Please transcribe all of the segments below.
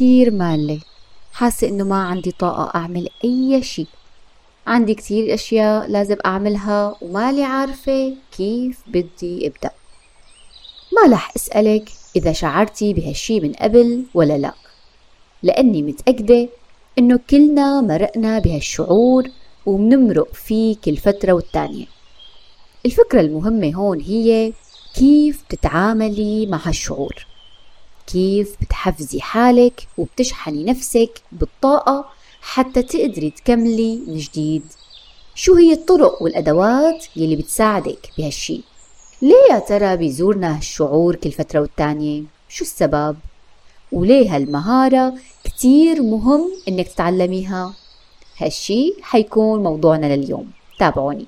كتير مالة حاسة إنه ما عندي طاقة أعمل أي شي. عندي كتير أشياء لازم أعملها ومالي عارفة كيف بدي أبدأ. ما رح أسألك إذا شعرتي بهالشي من قبل ولا لا. لأني متأكدة إنه كلنا مرقنا بهالشعور ومنمرق فيه كل فترة والتانية. الفكرة المهمة هون هي كيف تتعاملي مع هالشعور. كيف بتحفزي حالك وبتشحني نفسك بالطاقة حتى تقدري تكملي من جديد. شو هي الطرق والأدوات يلي بتساعدك بهالشي؟ ليه يا ترى بيزورنا هالشعور كل فترة والتانية؟ شو السبب؟ وليه هالمهارة كتير مهم إنك تتعلميها؟ هالشي حيكون موضوعنا لليوم. تابعوني.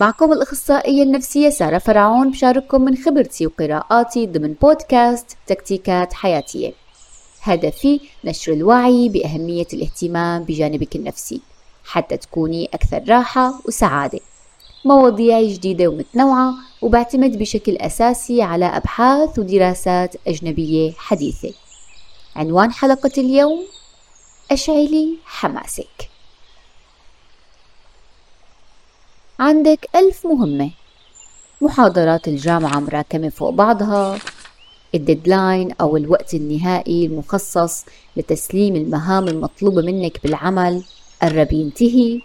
معكم الأخصائية النفسية سارة فرعون بشارككم من خبرتي وقراءاتي ضمن بودكاست تكتيكات حياتية. هدفي نشر الوعي بأهمية الاهتمام بجانبك النفسي حتى تكوني أكثر راحة وسعادة. مواضيعي جديدة ومتنوعة وبعتمد بشكل أساسي على أبحاث ودراسات أجنبية حديثة. عنوان حلقة اليوم أشعلي حماسك. عندك ألف مهمة. محاضرات الجامعة مراكمة فوق بعضها. الديدلاين أو الوقت النهائي المخصص لتسليم المهام المطلوبة منك بالعمل. قرب ينتهي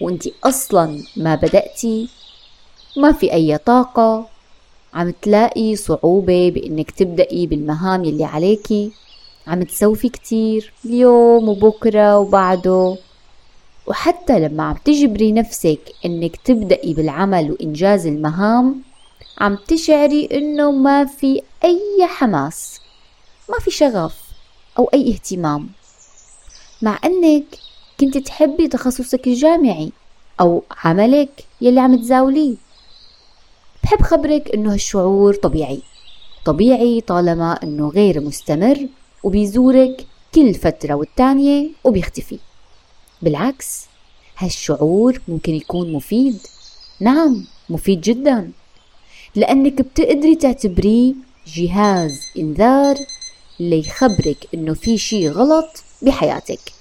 وانت أصلا ما بدأتي. ما في أي طاقة. عم تلاقي صعوبة بإنك تبدأي بالمهام يلي عليكي. عم تسوفي كتير. اليوم وبكرة وبعده. وحتى لما عم تجبري نفسك إنك تبدأي بالعمل وإنجاز المهام عم تشعري إنه ما في أي حماس ما في شغف أو أي اهتمام. مع إنك كنت تحبي تخصصك الجامعي أو عملك يلي عم تزاوليه. بحب خبرك إنه هالشعور طبيعي طبيعي طالما إنه غير مستمر وبيزورك كل فترة والتانية وبيختفي. بالعكس هالشعور ممكن يكون مفيد؟ نعم مفيد جدا لأنك بتقدري تعتبريه جهاز إنذار ليخبرك إنه في شي غلط بحياتك.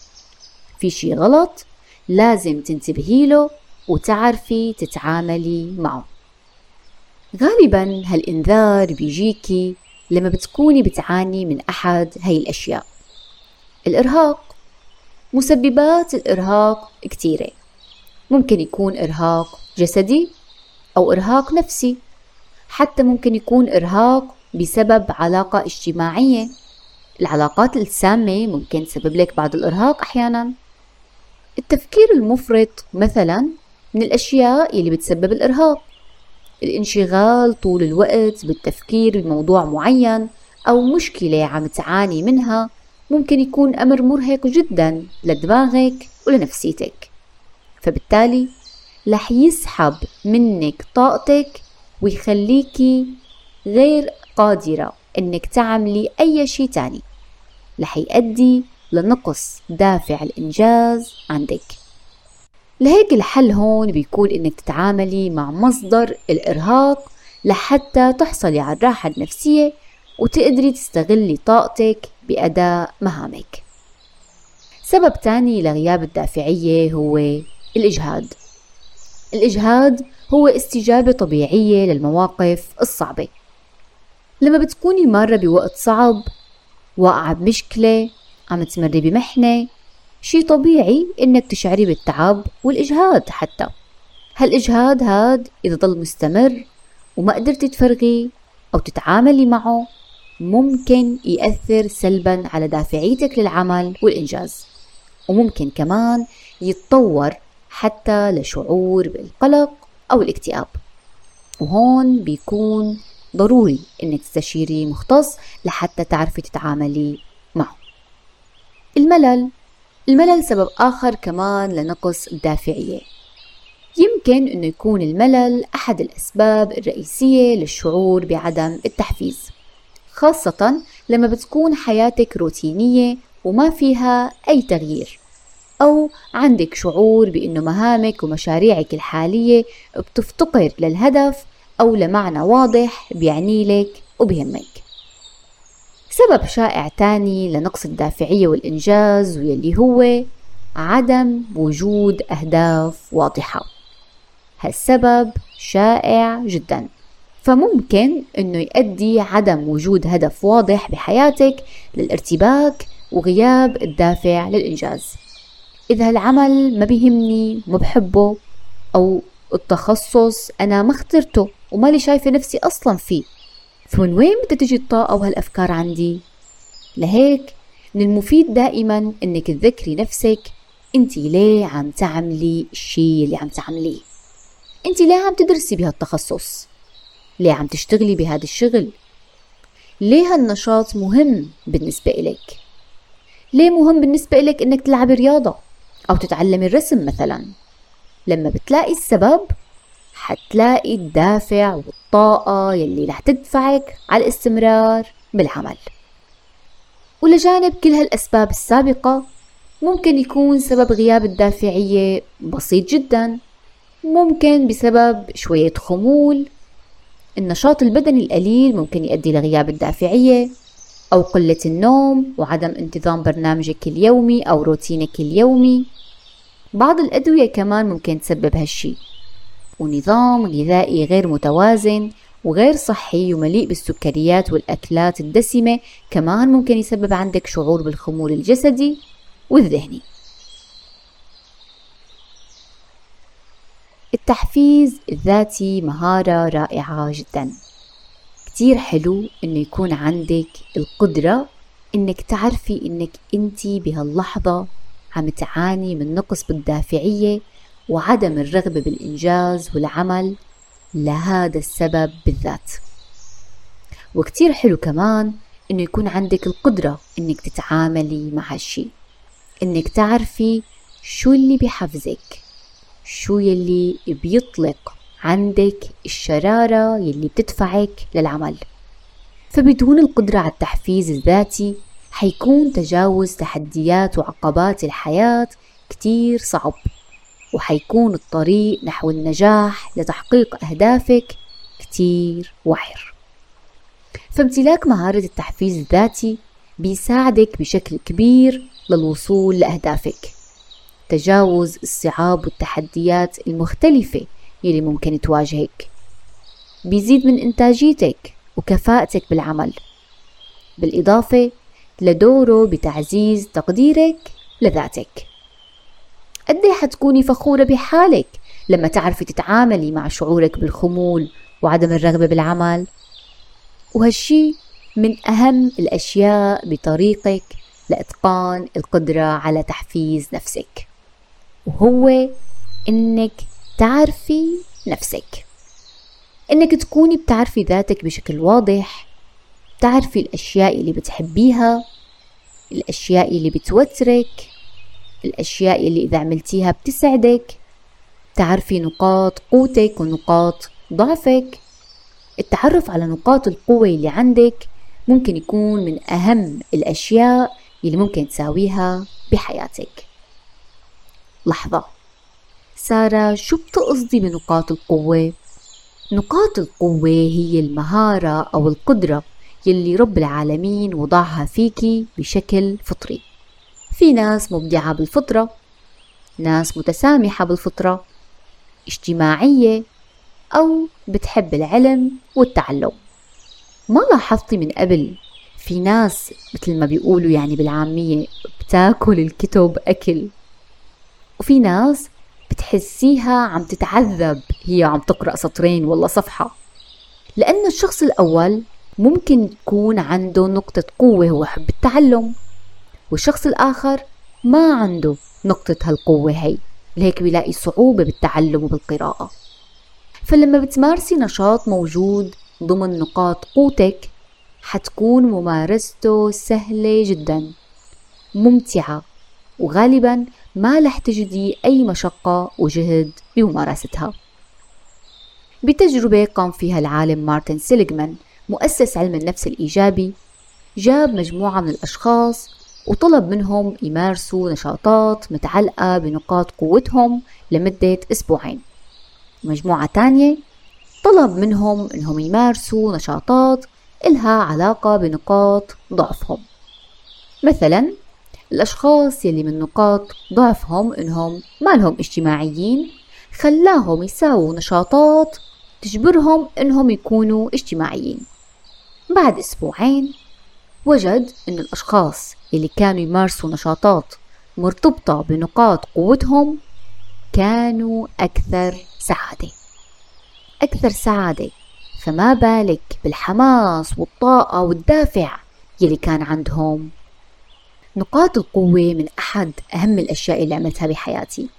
في شي غلط لازم تنتبهي له وتعرفي تتعاملي معه. غالبا هالإنذار بيجيكي لما بتكوني بتعاني من أحد هاي الأشياء. الإرهاق مسببات الإرهاق كتيرة. ممكن يكون إرهاق جسدي أو إرهاق نفسي. حتى ممكن يكون إرهاق بسبب علاقة اجتماعية. العلاقات السامة ممكن تسبب لك بعض الإرهاق أحيانا. التفكير المفرط مثلا من الأشياء اللي بتسبب الإرهاق. الانشغال طول الوقت بالتفكير بموضوع معين أو مشكلة عم تعاني منها ممكن يكون أمر مرهق جدا لدماغك ولنفسيتك. فبالتالي رح يسحب منك طاقتك ويخليكي غير قادرة إنك تعملي أي شيء تاني. رح يؤدي لنقص دافع الإنجاز عندك. لهيك الحل هون بيكون إنك تتعاملي مع مصدر الإرهاق لحتى تحصلي على الراحة النفسية وتقدري تستغلي طاقتك بأداء مهامك. سبب تاني لغياب الدافعية هو الإجهاد. الإجهاد هو استجابة طبيعية للمواقف الصعبة. لما بتكوني مرة بوقت صعب واقعة بمشكلة عم تمري بمحنة شي طبيعي إنك تشعري بالتعب والإجهاد حتى. هالإجهاد هاد إذا ضل مستمر وما قدرتي تفرغي أو تتعاملي معه ممكن يأثر سلبا على دافعيتك للعمل والإنجاز. وممكن كمان يتطور حتى لشعور بالقلق أو الاكتئاب. وهون بيكون ضروري إنك تستشيري مختص لحتى تعرفي تتعاملي معه. الملل. الملل سبب آخر كمان لنقص الدافعية. يمكن أنه يكون الملل أحد الأسباب الرئيسية للشعور بعدم التحفيز. خاصة لما بتكون حياتك روتينية وما فيها أي تغيير أو عندك شعور بأنه مهامك ومشاريعك الحالية بتفتقر للهدف أو لمعنى واضح بيعني لك وبيهمك. سبب شائع تاني لنقص الدافعية والإنجاز واللي هو عدم وجود أهداف واضحة. هالسبب شائع جدا. فممكن إنه يؤدي عدم وجود هدف واضح بحياتك للارتباك وغياب الدافع للإنجاز. إذا هالعمل ما بيهمني ما بحبه أو التخصص أنا ما اخترته ومالي شايفة نفسي أصلا فيه فمن وين بدها تجي الطاقة وهالأفكار عندي؟ لهيك من المفيد دائما إنك تذكري نفسك أنت ليه عم تعملي الشيء اللي عم تعمليه. أنت ليه عم تدرسي بهالتخصص؟ ليه عم تشتغلي بهذا الشغل؟ ليه هالنشاط مهم بالنسبة إلك ليه مهم بالنسبة إلك إنك تلعبي رياضة أو تتعلمي الرسم مثلا؟ لما بتلاقي السبب حتلاقي الدافع والطاقة يلي رح تدفعك على الاستمرار بالعمل. ولجانب كل هالأسباب السابقة ممكن يكون سبب غياب الدافعية بسيط جدا. ممكن بسبب شوية خمول النشاط البدني القليل ممكن يؤدي لغياب الدافعية أو قلة النوم وعدم انتظام برنامجك اليومي أو روتينك اليومي. بعض الأدوية كمان ممكن تسبب هالشي. ونظام غذائي غير متوازن وغير صحي ومليء بالسكريات والأكلات الدسمة كمان ممكن يسبب عندك شعور بالخمول الجسدي والذهني. التحفيز الذاتي مهارة رائعة جدا. كتير حلو إنه يكون عندك القدرة إنك تعرفي إنك انتي بهاللحظة عم تعاني من نقص بالدافعية وعدم الرغبة بالإنجاز والعمل لهذا السبب بالذات. وكتير حلو كمان إنه يكون عندك القدرة إنك تتعاملي مع هالشي. إنك تعرفي شو اللي بحفزك. شو يلي بيطلق عندك الشرارة يلي بتدفعك للعمل. فبدون القدرة على التحفيز الذاتي حيكون تجاوز تحديات وعقبات الحياة كتير صعب وحيكون الطريق نحو النجاح لتحقيق أهدافك كتير وعر. فامتلاك مهارة التحفيز الذاتي بيساعدك بشكل كبير للوصول لأهدافك. تجاوز الصعاب والتحديات المختلفة يلي ممكن تواجهك. بيزيد من إنتاجيتك وكفاءتك بالعمل. بالإضافة لدوره بتعزيز تقديرك لذاتك. قد إيه حتكوني فخورة بحالك لما تعرفي تتعاملي مع شعورك بالخمول وعدم الرغبة بالعمل؟ وهالشي من أهم الأشياء بطريقك لإتقان القدرة على تحفيز نفسك. وهو إنك تعرفي نفسك. إنك تكوني بتعرفي ذاتك بشكل واضح تعرفي الأشياء اللي بتحبيها الأشياء اللي بتوترك الأشياء اللي إذا عملتيها بتسعدك تعرفي نقاط قوتك ونقاط ضعفك. التعرف على نقاط القوة اللي عندك ممكن يكون من أهم الأشياء اللي ممكن تساويها بحياتك. لحظة. سارة شو بتقصدي بنقاط القوة؟ نقاط القوة هي المهارة أو القدرة يلي رب العالمين وضعها فيكي بشكل فطري. في ناس مبدعة بالفطرة ناس متسامحة بالفطرة اجتماعية أو بتحب العلم والتعلم. ما لاحظتي من قبل في ناس مثل ما بيقولوا يعني بالعامية بتاكل الكتب أكل؟ وفي ناس بتحسيها عم تتعذب هي عم تقرأ سطرين ولا صفحة. لأن الشخص الأول ممكن يكون عنده نقطة قوة هو حب التعلم والشخص الآخر ما عنده نقطة هالقوة هي. لهيك بيلاقي صعوبة بالتعلم وبالقراءة. فلما بتمارسي نشاط موجود ضمن نقاط قوتك حتكون ممارسته سهلة جدا ممتعة وغالبا ما رح تجدي أي مشقة وجهد بممارستها. بتجربة قام فيها العالم مارتن سيليغمان مؤسس علم النفس الإيجابي جاب مجموعة من الأشخاص وطلب منهم يمارسوا نشاطات متعلقة بنقاط قوتهم لمدة أسبوعين. مجموعة تانية طلب منهم إنهم يمارسوا نشاطات إلها علاقة بنقاط ضعفهم. مثلا الأشخاص يلي من نقاط ضعفهم إنهم ما لهم اجتماعيين خلاهم يساووا نشاطات تجبرهم إنهم يكونوا اجتماعيين. بعد أسبوعين وجد إن الأشخاص اللي كانوا يمارسوا نشاطات مرتبطة بنقاط قوتهم كانوا أكثر سعادة. أكثر سعادة فما بالك بالحماس والطاقة والدافع يلي كان عندهم. نقاط القوة من أحد أهم الأشياء اللي عملتها بحياتي.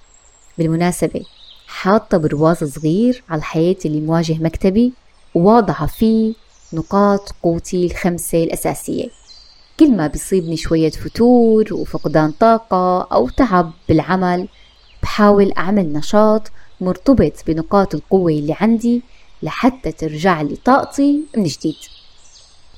بالمناسبة حاطة برواز صغير على الحيط اللي مواجه مكتبي وواضعة فيه نقاط قوتي الخمسة الأساسية. كل ما بيصيبني شوية فتور وفقدان طاقة أو تعب بالعمل بحاول أعمل نشاط مرتبط بنقاط القوة اللي عندي لحتى ترجع لي طاقتي من جديد.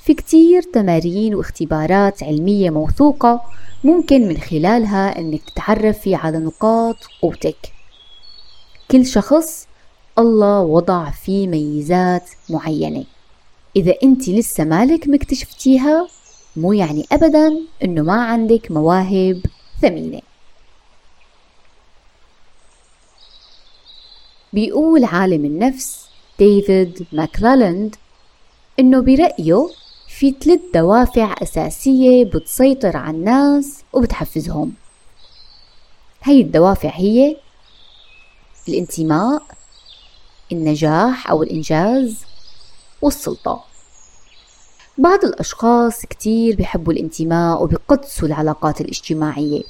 في كتير تمارين واختبارات علمية موثوقة ممكن من خلالها إنك تتعرفي على نقاط قوتك. كل شخص الله وضع فيه ميزات معينة. إذا أنت لسه مالك مكتشفتيها مو يعني أبدا أنه ما عندك مواهب ثمينة. بيقول عالم النفس ديفيد ماكلالند إنه برأيه في ثلاث دوافع أساسية بتسيطر على الناس وبتحفزهم. هاي الدوافع هي الانتماء النجاح أو الإنجاز والسلطة. بعض الأشخاص كتير بيحبوا الانتماء وبيقدسوا العلاقات الاجتماعية.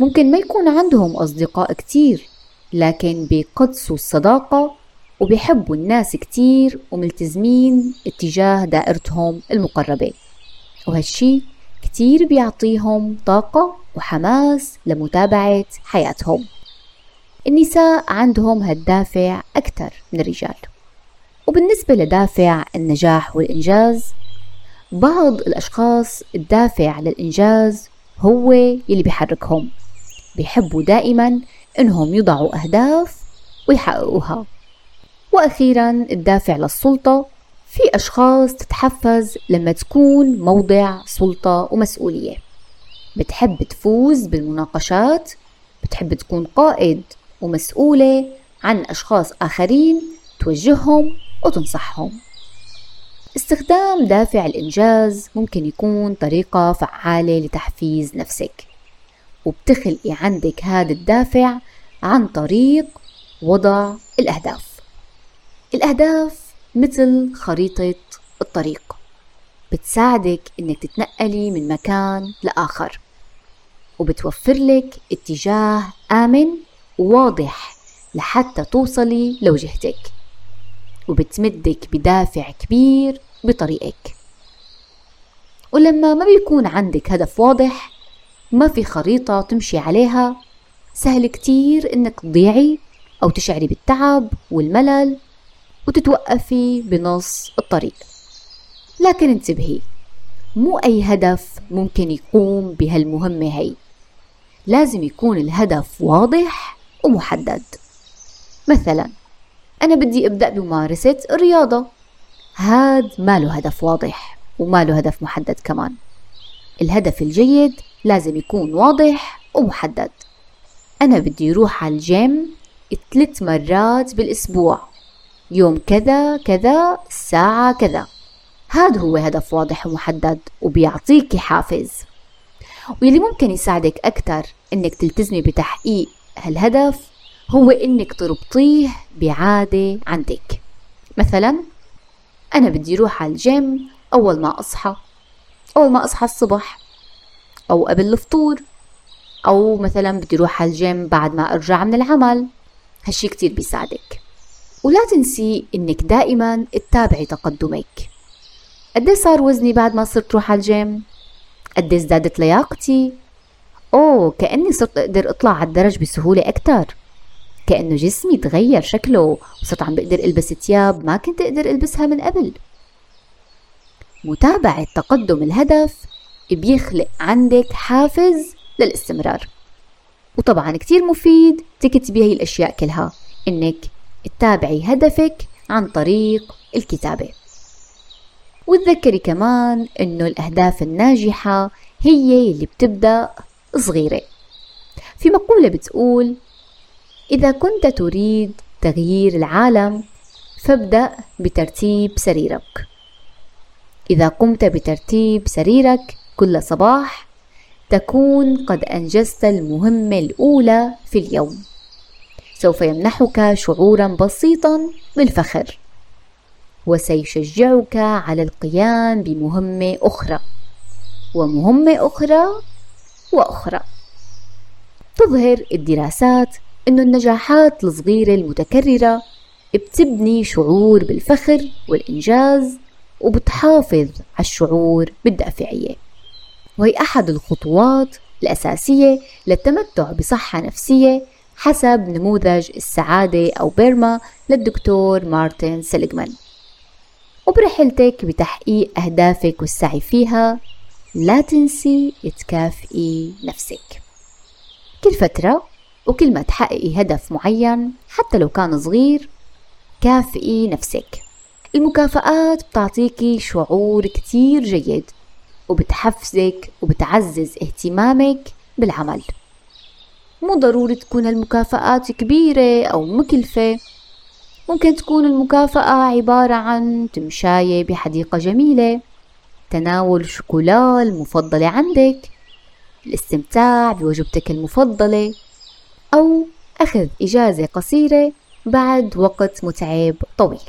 ممكن ما يكون عندهم أصدقاء كتير لكن بيقدسوا الصداقة وبيحبوا الناس كتير وملتزمين اتجاه دائرتهم المقربة. وهالشي كتير بيعطيهم طاقة وحماس لمتابعة حياتهم. النساء عندهم هالدافع أكثر من الرجال. وبالنسبة لدافع النجاح والإنجاز بعض الأشخاص الدافع للإنجاز هو يلي بيحركهم. بيحبوا دائما إنهم يضعوا أهداف ويحققوها. وأخيرا الدافع للسلطة في أشخاص تتحفز لما تكون موضع سلطة ومسؤولية. بتحب تفوز بالمناقشات بتحب تكون قائد ومسؤولة عن أشخاص آخرين توجههم وتنصحهم. استخدام دافع الإنجاز ممكن يكون طريقة فعالة لتحفيز نفسك وبتخلقي عندك هذا الدافع عن طريق وضع الأهداف. الأهداف مثل خريطة الطريق. بتساعدك إنك تتنقلي من مكان لآخر وبتوفر لك اتجاه آمن وواضح لحتى توصلي لوجهتك وبتمدك بدافع كبير بطريقك. ولما ما بيكون عندك هدف واضح ما في خريطة تمشي عليها سهل كتير إنك تضيعي أو تشعري بالتعب والملل وتتوقفي بنص الطريق. لكن انتبهي. مو أي هدف ممكن يقوم بهالمهمة هي. لازم يكون الهدف واضح ومحدد. مثلا أنا بدي أبدأ بممارسة الرياضة. هاد ما له هدف واضح وما له هدف محدد كمان. الهدف الجيد لازم يكون واضح ومحدد. أنا بدي أروح على الجيم ثلاث مرات بالأسبوع. يوم كذا كذا الساعة كذا. هذا هو هدف واضح ومحدد وبيعطيكي حافز. واللي ممكن يساعدك أكثر إنك تلتزمي بتحقيق هالهدف هو إنك تربطيه بعادة عندك. مثلا أنا بدي أروح على الجيم أول ما أصحى. أول ما أصحى الصبح. أو قبل الفطور. أو مثلا بدي أروح على الجيم بعد ما أرجع من العمل. هالشي كتير بيساعدك. ولا تنسي إنك دائما تتابعي تقدمك. قد صار وزني بعد ما صرت روح على الجيم؟ قد ازدادت لياقتي؟ أوه كأني صرت أقدر أطلع على الدرج بسهولة أكتر. كأنه جسمي تغير شكله وصرت عم بقدر ألبس ثياب ما كنت أقدر ألبسها من قبل. متابعة تقدم الهدف بيخلق عندك حافز للاستمرار. وطبعا كتير مفيد تكتبي هي الأشياء كلها إنك تتابعي هدفك عن طريق الكتابة. وتذكري كمان إنه الأهداف الناجحة هي اللي بتبدأ صغيرة. في مقولة بتقول إذا كنت تريد تغيير العالم فابدأ بترتيب سريرك. إذا قمت بترتيب سريرك كل صباح تكون قد أنجزت المهمة الأولى في اليوم. سوف يمنحك شعورا بسيطا بالفخر وسيشجعك على القيام بمهمة أخرى ومهمة أخرى وأخرى. تظهر الدراسات أن النجاحات الصغيرة المتكررة بتبني شعور بالفخر والإنجاز وبتحافظ على الشعور بالدافعية. وهي أحد الخطوات الأساسية للتمتع بصحة نفسية حسب نموذج السعادة أو بيرما للدكتور مارتن سيليغمان. وبرحلتك بتحقيق أهدافك والسعي فيها لا تنسي تكافئي نفسك. كل فترة وكل ما تحققي هدف معين حتى لو كان صغير كافئي نفسك. المكافآت بتعطيكي شعور كتير جيد وبتحفزك وبتعزز اهتمامك بالعمل. مو ضروري تكون المكافآت كبيرة أو مكلفة. ممكن تكون المكافأة عبارة عن تمشاية بحديقة جميلة تناول شوكولا المفضلة عندك الاستمتاع بوجبتك المفضلة أو أخذ إجازة قصيرة بعد وقت متعب طويل.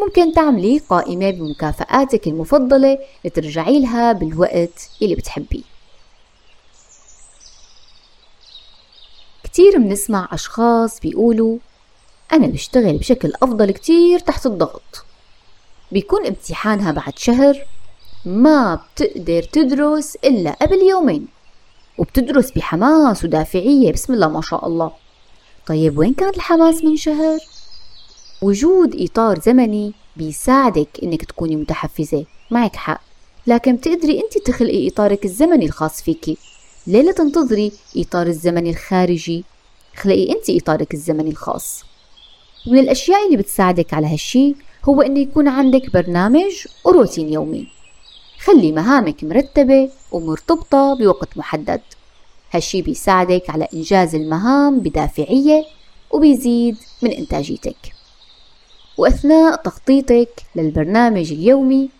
ممكن تعملي قائمة بمكافآتك المفضلة لترجعي لها بالوقت اللي بتحبيه. كتير بنسمع أشخاص بيقولوا أنا بشتغل بشكل أفضل كتير تحت الضغط. بيكون امتحانها بعد شهر ما بتقدر تدرس إلا قبل يومين وبتدرس بحماس ودافعية بسم الله ما شاء الله. طيب وين كان الحماس من شهر؟ وجود إطار زمني بيساعدك إنك تكوني متحفزة معك حق. لكن بتقدري أنت تخلقي إطارك الزمني الخاص فيكي. ليه لا تنتظري إطار الزمني الخارجي. خلقي أنت إطارك الزمني الخاص. من الأشياء اللي بتساعدك على هالشي هو إنه يكون عندك برنامج وروتين يومي. خلي مهامك مرتبة ومرتبطة بوقت محدد. هالشي بيساعدك على إنجاز المهام بدافعية وبيزيد من إنتاجيتك. وأثناء تخطيطك للبرنامج اليومي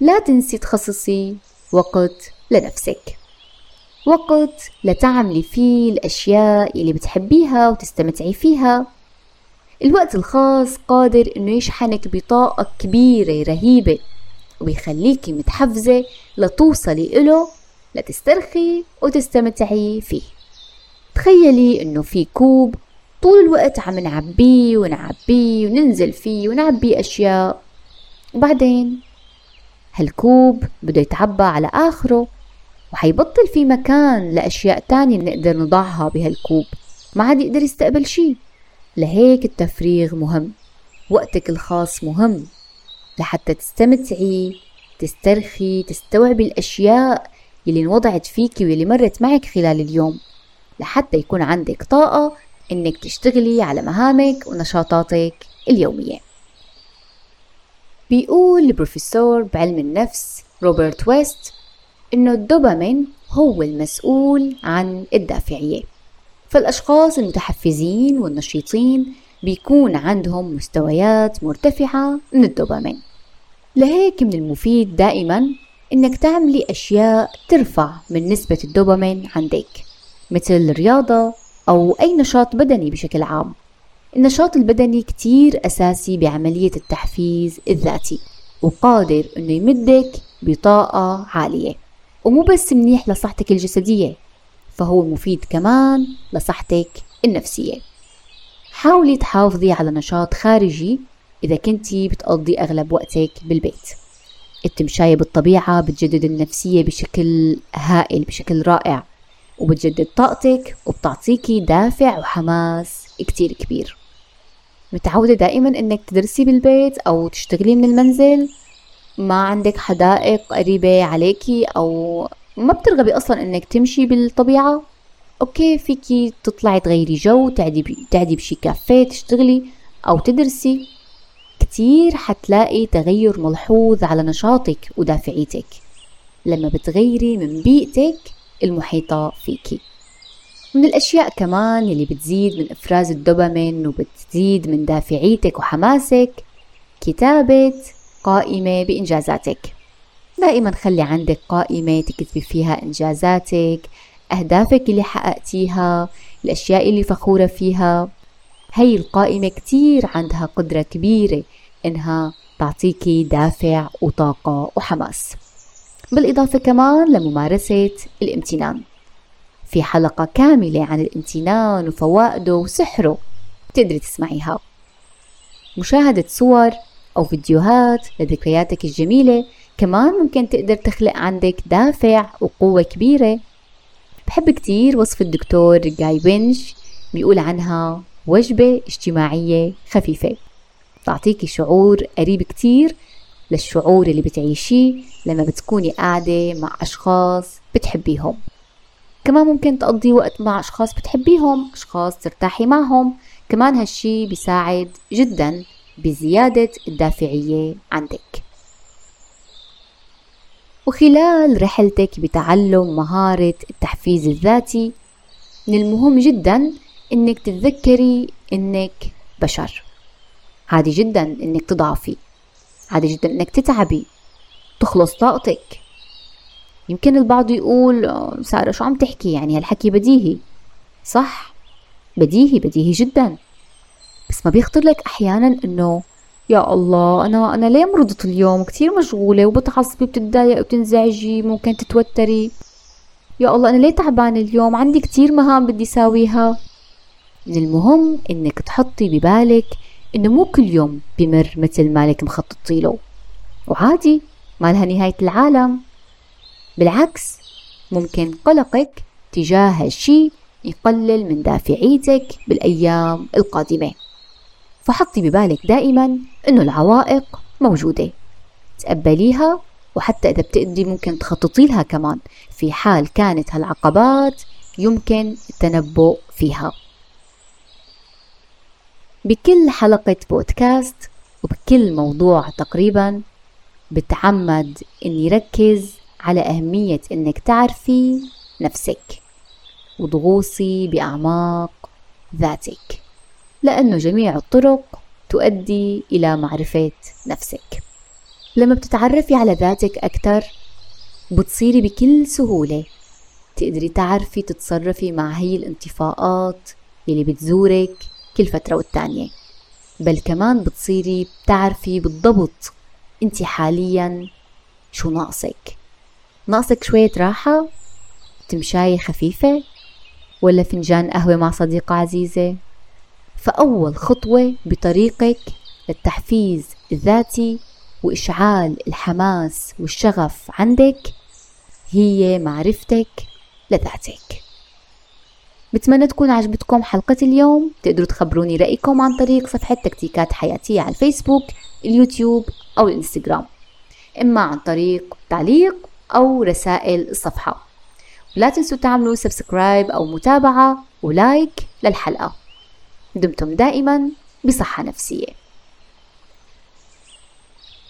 لا تنسي تخصصي وقت لنفسك. وقت لتعملي فيه الأشياء اللي بتحبيها وتستمتعي فيها. الوقت الخاص قادر إنه يشحنك بطاقة كبيرة رهيبة وبيخليكي متحفزة لتوصلي إله لتسترخي وتستمتعي فيه. تخيلي إنه في كوب طول الوقت عم نعبيه ونعبيه وننزل فيه ونعبي أشياء. وبعدين هالكوب بده يتعبى على آخره. وحيبطل في مكان لأشياء تانية نقدر نضعها بهالكوب. ما عاد يقدر يستقبل شي. لهيك التفريغ مهم. وقتك الخاص مهم. لحتى تستمتعي تسترخي تستوعبي الأشياء يلي انوضعت فيكي واللي مرت معك خلال اليوم. لحتى يكون عندك طاقة إنك تشتغلي على مهامك ونشاطاتك اليومية. بيقول البروفيسور بعلم النفس روبرت ويست إنه الدوبامين هو المسؤول عن الدافعية. فالأشخاص المتحفزين والنشيطين بيكون عندهم مستويات مرتفعة من الدوبامين. لهيك من المفيد دائما إنك تعملي أشياء ترفع من نسبة الدوبامين عندك مثل الرياضة أو أي نشاط بدني بشكل عام. النشاط البدني كتير أساسي بعملية التحفيز الذاتي وقادر إنه يمدك بطاقة عالية. ومو بس منيح لصحتك الجسدية فهو مفيد كمان لصحتك النفسية. حاولي تحافظي على نشاط خارجي إذا كنتي بتقضي أغلب وقتك بالبيت. التمشاية بالطبيعة بتجدد النفسية بشكل هائل بشكل رائع وبتجدد طاقتك وبتعطيكي دافع وحماس كتير كبير. متعودة دائما إنك تدرسي بالبيت أو تشتغلي من المنزل؟ ما عندك حدائق قريبة عليكي أو ما بترغبي أصلا إنك تمشي بالطبيعة؟ okay فيكي تطلعي تغيري جو تقعدي تقعدي بشي كافيه تشتغلي أو تدرسي. كتير حتلاقي تغير ملحوظ على نشاطك ودافعيتك. لما بتغيري من بيئتك المحيطة فيكي. من الأشياء كمان اللي بتزيد من إفراز الدوبامين وبتزيد من دافعيتك وحماسك كتابة قائمة بإنجازاتك. دائما خلي عندك قائمة تكتبي فيها إنجازاتك أهدافك اللي حققتيها الأشياء اللي فخورة فيها. هي القائمة كتير عندها قدرة كبيرة إنها تعطيكي دافع وطاقة وحماس. بالإضافة كمان لممارسة الامتنان. في حلقة كاملة عن الامتنان وفوائده وسحره تقدري تسمعيها. مشاهدة صور أو فيديوهات لذكرياتك الجميلة. كمان ممكن تقدر تخلق عندك دافع وقوة كبيرة. بحب كتير وصف الدكتور جاي بنش بيقول عنها وجبة اجتماعية خفيفة. تعطيكي شعور قريب كتير للشعور اللي بتعيشيه لما بتكوني قاعدة مع أشخاص بتحبيهم. كمان ممكن تقضي وقت مع أشخاص بتحبيهم أشخاص ترتاحي معهم. كمان هالشي بيساعد جدا. بزيادة الدافعية عندك. وخلال رحلتك بتعلم مهارة التحفيز الذاتي من المهم جدا إنك تتذكري إنك بشر. عادي جدا إنك تضعفي. عادي جدا إنك تتعبي. تخلص طاقتك. يمكن البعض يقول سارة شو عم تحكي؟ يعني هالحكي بديهي. صح بديهي بديهي جدا. بس ما بيخطر لك أحيانا إنه يا الله أنا أنا ليه مرضت اليوم؟ كثير مشغولة وبتعصبي بتتضايقي وبتنزعجي ممكن تتوتري. يا الله أنا ليه تعبانة اليوم؟ عندي كثير مهام بدي ساويها. من المهم إنك تحطي ببالك إنه مو كل يوم بمر مثل مالك مخططي له. وعادي ما لها نهاية العالم. بالعكس ممكن قلقك تجاه هالشي يقلل من دافعيتك بالأيام القادمة. فحطي ببالك دائما أنه العوائق موجودة. تقبليها وحتى إذا بتقدري ممكن تخططي لها كمان في حال كانت هالعقبات يمكن التنبؤ فيها. بكل حلقة بودكاست وبكل موضوع تقريبا بتعمد إني ركز على أهمية إنك تعرفي نفسك وتغوصي بأعماق ذاتك. لأنه جميع الطرق تؤدي إلى معرفة نفسك. لما بتتعرفي على ذاتك أكثر بتصيري بكل سهولة تقدري تعرفي تتصرفي مع هي الانطفاءات اللي بتزورك كل فترة والتانية. بل كمان بتصيري بتعرفي بالضبط أنت حاليا شو ناقصك. ناقصك شوية راحة تمشاية خفيفة ولا فنجان قهوة مع صديقة عزيزة؟ فأول خطوة بطريقك للتحفيز الذاتي وإشعال الحماس والشغف عندك هي معرفتك لذاتك. بتمنى تكون عجبتكم حلقة اليوم. تقدروا تخبروني رأيكم عن طريق صفحة تكتيكات حياتية على الفيسبوك اليوتيوب أو الإنستغرام. إما عن طريق تعليق أو رسائل الصفحة. لا تنسوا تعملوا subscribe أو متابعة و like للحلقة. دمتم دائما بصحة نفسية.